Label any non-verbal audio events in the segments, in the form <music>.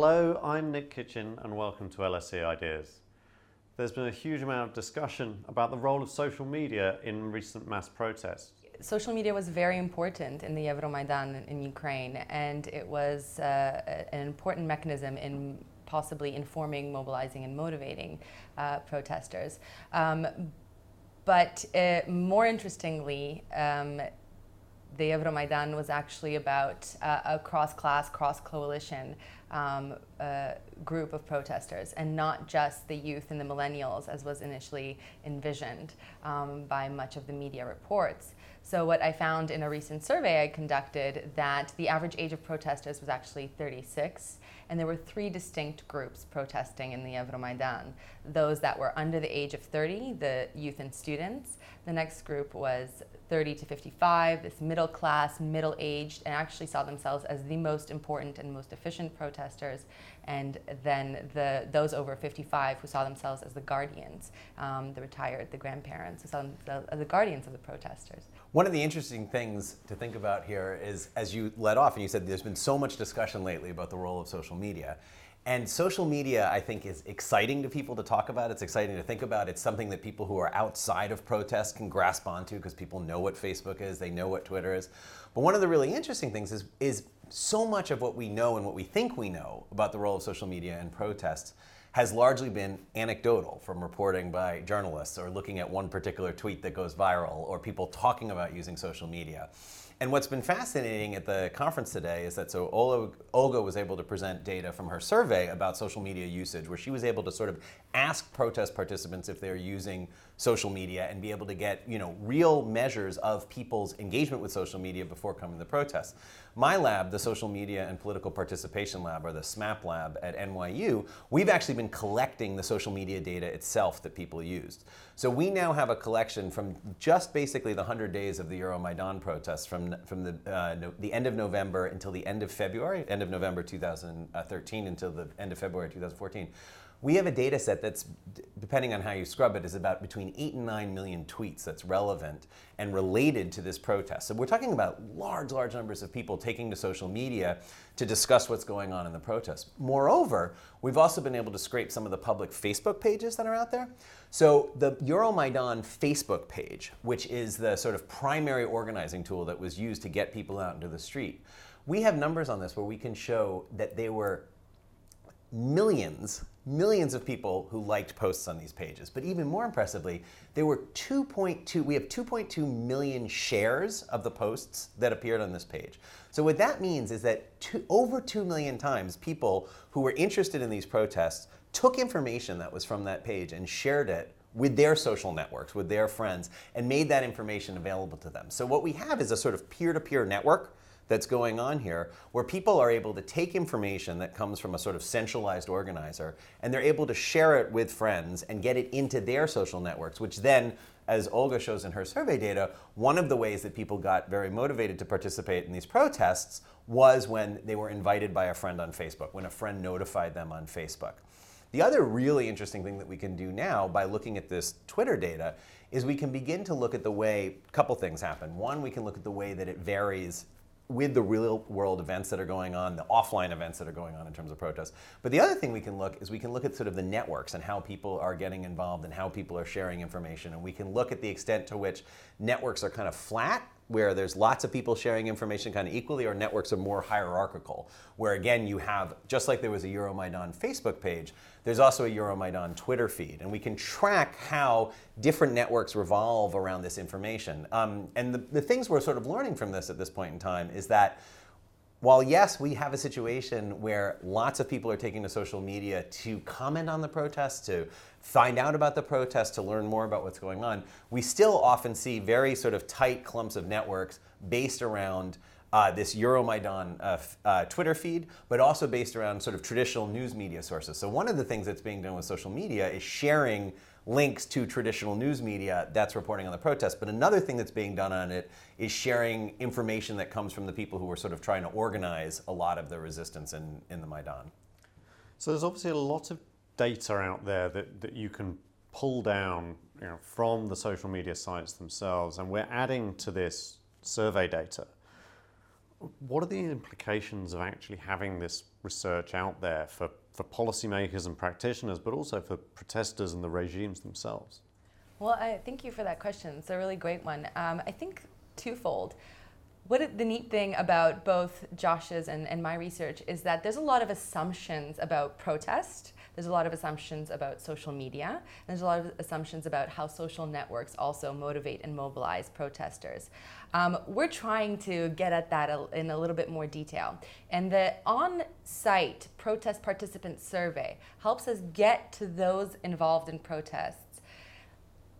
Hello, I'm Nick Kitchen and welcome to LSE Ideas. There's been a huge amount of discussion about the role of social media in recent mass protests. Social media was very important in the Euromaidan in Ukraine and it was uh, an important mechanism in possibly informing, mobilizing and motivating uh, protesters. Um, but uh, more interestingly, um, the Euromaidan was actually about uh, a cross-class, cross-coalition um, group of protesters and not just the youth and the millennials as was initially envisioned um, by much of the media reports. So what I found in a recent survey I conducted that the average age of protesters was actually 36 and there were three distinct groups protesting in the Euromaidan. Those that were under the age of 30, the youth and students. The next group was 30 to 55, this middle class, middle aged, and actually saw themselves as the most important and most efficient protesters. And then the, those over 55 who saw themselves as the guardians, um, the retired, the grandparents, who saw themselves as the guardians of the protesters. One of the interesting things to think about here is, as you led off and you said there's been so much discussion lately about the role of social media. And social media, I think, is exciting to people to talk about. It's exciting to think about. It's something that people who are outside of protest can grasp onto because people know what Facebook is, they know what Twitter is. But one of the really interesting things is, is so much of what we know and what we think we know about the role of social media in protests has largely been anecdotal from reporting by journalists or looking at one particular tweet that goes viral or people talking about using social media. And what's been fascinating at the conference today is that so Olga was able to present data from her survey about social media usage, where she was able to sort of ask protest participants if they're using social media and be able to get you know real measures of people's engagement with social media before coming to the protests. My lab, the Social Media and Political Participation Lab, or the SMaPP lab at NYU, we've actually been collecting the social media data itself that people used. So we now have a collection from just basically the 100 days of the Euromaidan protests from, from the, uh, no, the end of November until the end of February, end of November 2013 until the end of February 2014 we have a data set that's, depending on how you scrub it, is about between 8 and 9 million tweets that's relevant and related to this protest. So we're talking about large, large numbers of people taking to social media to discuss what's going on in the protest. Moreover, we've also been able to scrape some of the public Facebook pages that are out there. So the Euromaidan Facebook page, which is the sort of primary organizing tool that was used to get people out into the street, we have numbers on this where we can show that they were millions, millions of people who liked posts on these pages. But even more impressively, there were 2.2, we have 2.2 million shares of the posts that appeared on this page. So what that means is that two, over 2 million times people who were interested in these protests took information that was from that page and shared it with their social networks, with their friends, and made that information available to them. So what we have is a sort of peer-to-peer network that's going on here where people are able to take information that comes from a sort of centralized organizer and they're able to share it with friends and get it into their social networks, which then as Olga shows in her survey data, one of the ways that people got very motivated to participate in these protests was when they were invited by a friend on Facebook, when a friend notified them on Facebook. The other really interesting thing that we can do now by looking at this Twitter data is we can begin to look at the way a couple things happen. One, we can look at the way that it varies with the real world events that are going on, the offline events that are going on in terms of protests. But the other thing we can look is we can look at sort of the networks and how people are getting involved and how people are sharing information. And we can look at the extent to which networks are kind of flat where there's lots of people sharing information kind of equally, or networks are more hierarchical, where again you have, just like there was a Euromaidan Facebook page, there's also a Euromaidan Twitter feed, and we can track how different networks revolve around this information. Um, and the, the things we're sort of learning from this at this point in time is that while yes, we have a situation where lots of people are taking to social media to comment on the protests, to find out about the protests, to learn more about what's going on, we still often see very sort of tight clumps of networks based around uh, this Euromaidan uh, uh, Twitter feed, but also based around sort of traditional news media sources. So one of the things that's being done with social media is sharing links to traditional news media that's reporting on the protest. But another thing that's being done on it is sharing information that comes from the people who are sort of trying to organize a lot of the resistance in, in the Maidan. So there's obviously a lot of data out there that, that you can pull down you know, from the social media sites themselves, and we're adding to this survey data. what are the implications of actually having this research out there for, for policymakers and practitioners, but also for protesters and the regimes themselves? Well, I thank you for that question. It's a really great one. Um, I think twofold. What the neat thing about both Josh's and, and my research is that there's a lot of assumptions about protest. There's a lot of assumptions about social media. there's a lot of assumptions about how social networks also motivate and mobilize protesters. Um, we're trying to get at that in a little bit more detail. And the on site protest participant survey helps us get to those involved in protests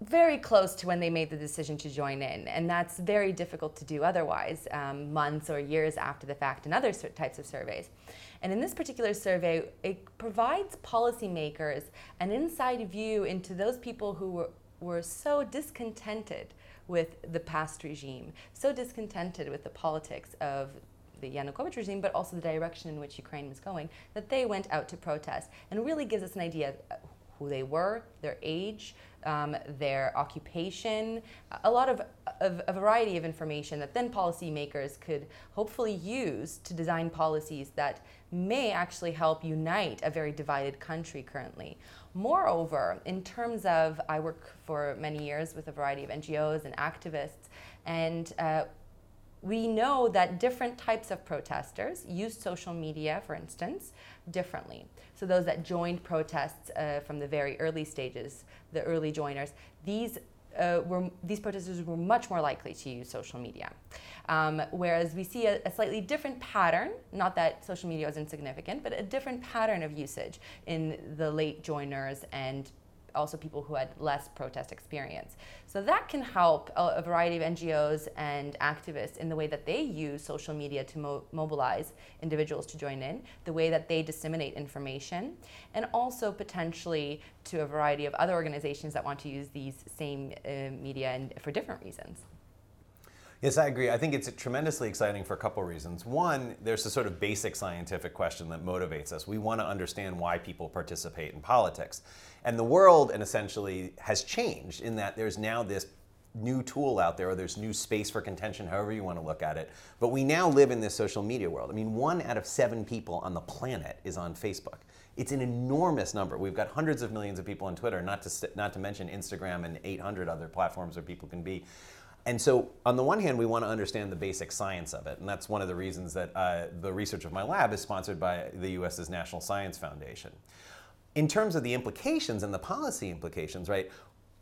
very close to when they made the decision to join in. And that's very difficult to do otherwise, um, months or years after the fact in other types of surveys. And in this particular survey, it provides policymakers an inside view into those people who were, were so discontented with the past regime, so discontented with the politics of the Yanukovych regime, but also the direction in which Ukraine was going, that they went out to protest. And really gives us an idea who they were, their age, um, their occupation, a lot of, of, a variety of information that then policymakers could hopefully use to design policies that may actually help unite a very divided country currently. Moreover, in terms of, I work for many years with a variety of NGOs and activists, and uh, we know that different types of protesters use social media, for instance, differently. So those that joined protests uh, from the very early stages, the early joiners, these uh, were, these protesters were much more likely to use social media. Um, whereas we see a, a, slightly different pattern, not that social media is insignificant, but a different pattern of usage in the late joiners and also people who had less protest experience. So that can help a, variety of NGOs and activists in the way that they use social media to mo- mobilize individuals to join in, the way that they disseminate information, and also potentially to a variety of other organizations that want to use these same uh, media and for different reasons. Yes, I agree. I think it's tremendously exciting for a couple reasons. One, there's a sort of basic scientific question that motivates us. We want to understand why people participate in politics. And the world, and essentially, has changed in that there's now this new tool out there, or there's new space for contention, however you want to look at it. But we now live in this social media world. I mean, one out of seven people on the planet is on Facebook. It's an enormous number. We've got hundreds of millions of people on Twitter, not to, not to mention Instagram and 800 other platforms where people can be. And so, on the one hand, we want to understand the basic science of it. And that's one of the reasons that uh, the research of my lab is sponsored by the US's National Science Foundation. In terms of the implications and the policy implications, right,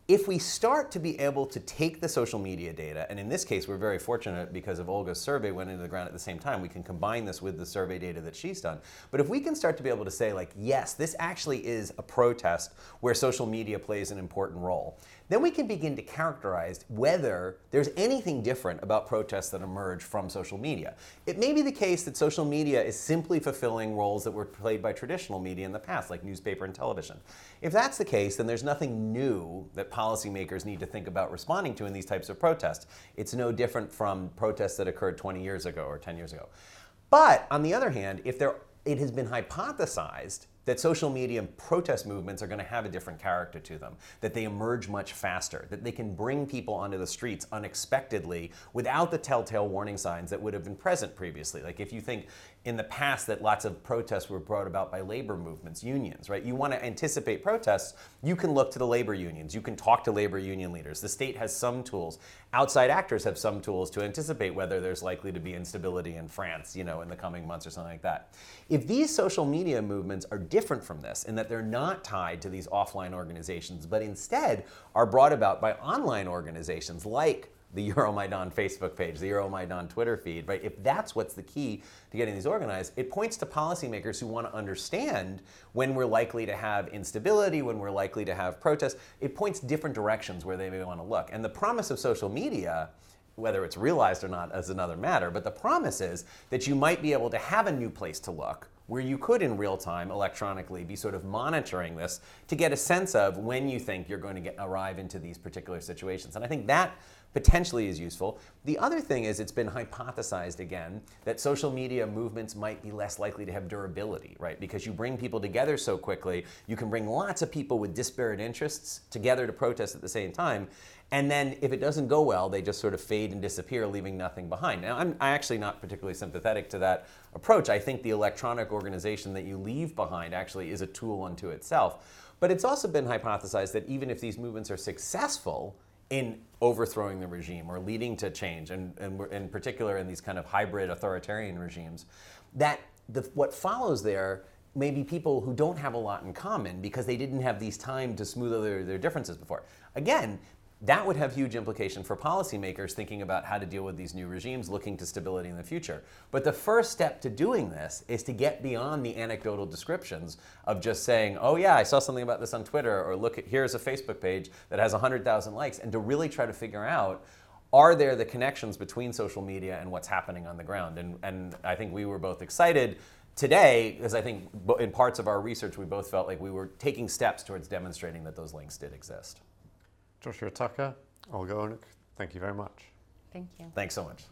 if we start to be able to take the social media data, and in this case, we're very fortunate because of Olga's survey went into the ground at the same time, we can combine this with the survey data that she's done. But if we can start to be able to say, like, yes, this actually is a protest where social media plays an important role, then we can begin to characterize whether there's anything different about protests that emerge from social media. It may be the case that social media is simply fulfilling roles that were played by traditional media in the past, like newspaper and television. If that's the case, then there's nothing new that policymakers need to think about responding to in these types of protests. It's no different from protests that occurred 20 years ago or 10 years ago. But on the other hand, if there, it has been hypothesized that social media and protest movements are going to have a different character to them, that they emerge much faster, that they can bring people onto the streets unexpectedly without the telltale warning signs that would have been present previously. Like if you think in the past that lots of protests were brought about by labor movements, unions, right? You want to anticipate protests, you can look to the labor unions, you can talk to labor union leaders. The state has some tools. Outside actors have some tools to anticipate whether there's likely to be instability in France, you know, in the coming months or something like that. If these social media movements are different from this in that they're not tied to these offline organizations, but instead are brought about by online organizations like the <laughs> Euromaidan Facebook page, the Euromaidan Twitter feed, right? If that's what's the key to getting these organized, it points to policymakers who want to understand when we're likely to have instability, when we're likely to have protests. It points different directions where they may want to look. And the promise of social media whether it's realized or not is another matter, but the promise is that you might be able to have a new place to look where you could in real time electronically be sort of monitoring this to get a sense of when you think you're going to get arrive into these particular situations. And I think that potentially is useful. The other thing is it's been hypothesized again that social media movements might be less likely to have durability, right? Because you bring people together so quickly, you can bring lots of people with disparate interests together to protest at the same time. And then if it doesn't go well, they just sort of fade and disappear, leaving nothing behind. Now, I'm actually not particularly sympathetic to that approach. I think the electronic organization that you leave behind actually is a tool unto itself. But it's also been hypothesized that even if these movements are successful, in overthrowing the regime or leading to change, and, and in particular in these kind of hybrid authoritarian regimes, that the, what follows there may be people who don't have a lot in common because they didn't have these time to smooth over their, their differences before. Again, that would have huge implication for policymakers thinking about how to deal with these new regimes, looking to stability in the future. But the first step to doing this is to get beyond the anecdotal descriptions of just saying, "Oh yeah, I saw something about this on Twitter," or "Look, at, here's a Facebook page that has 100,000 likes," and to really try to figure out are there the connections between social media and what's happening on the ground? And, and I think we were both excited today because I think in parts of our research we both felt like we were taking steps towards demonstrating that those links did exist. Joshua Tucker, Olga Onuch, thank you very much. Thank you. Thanks so much.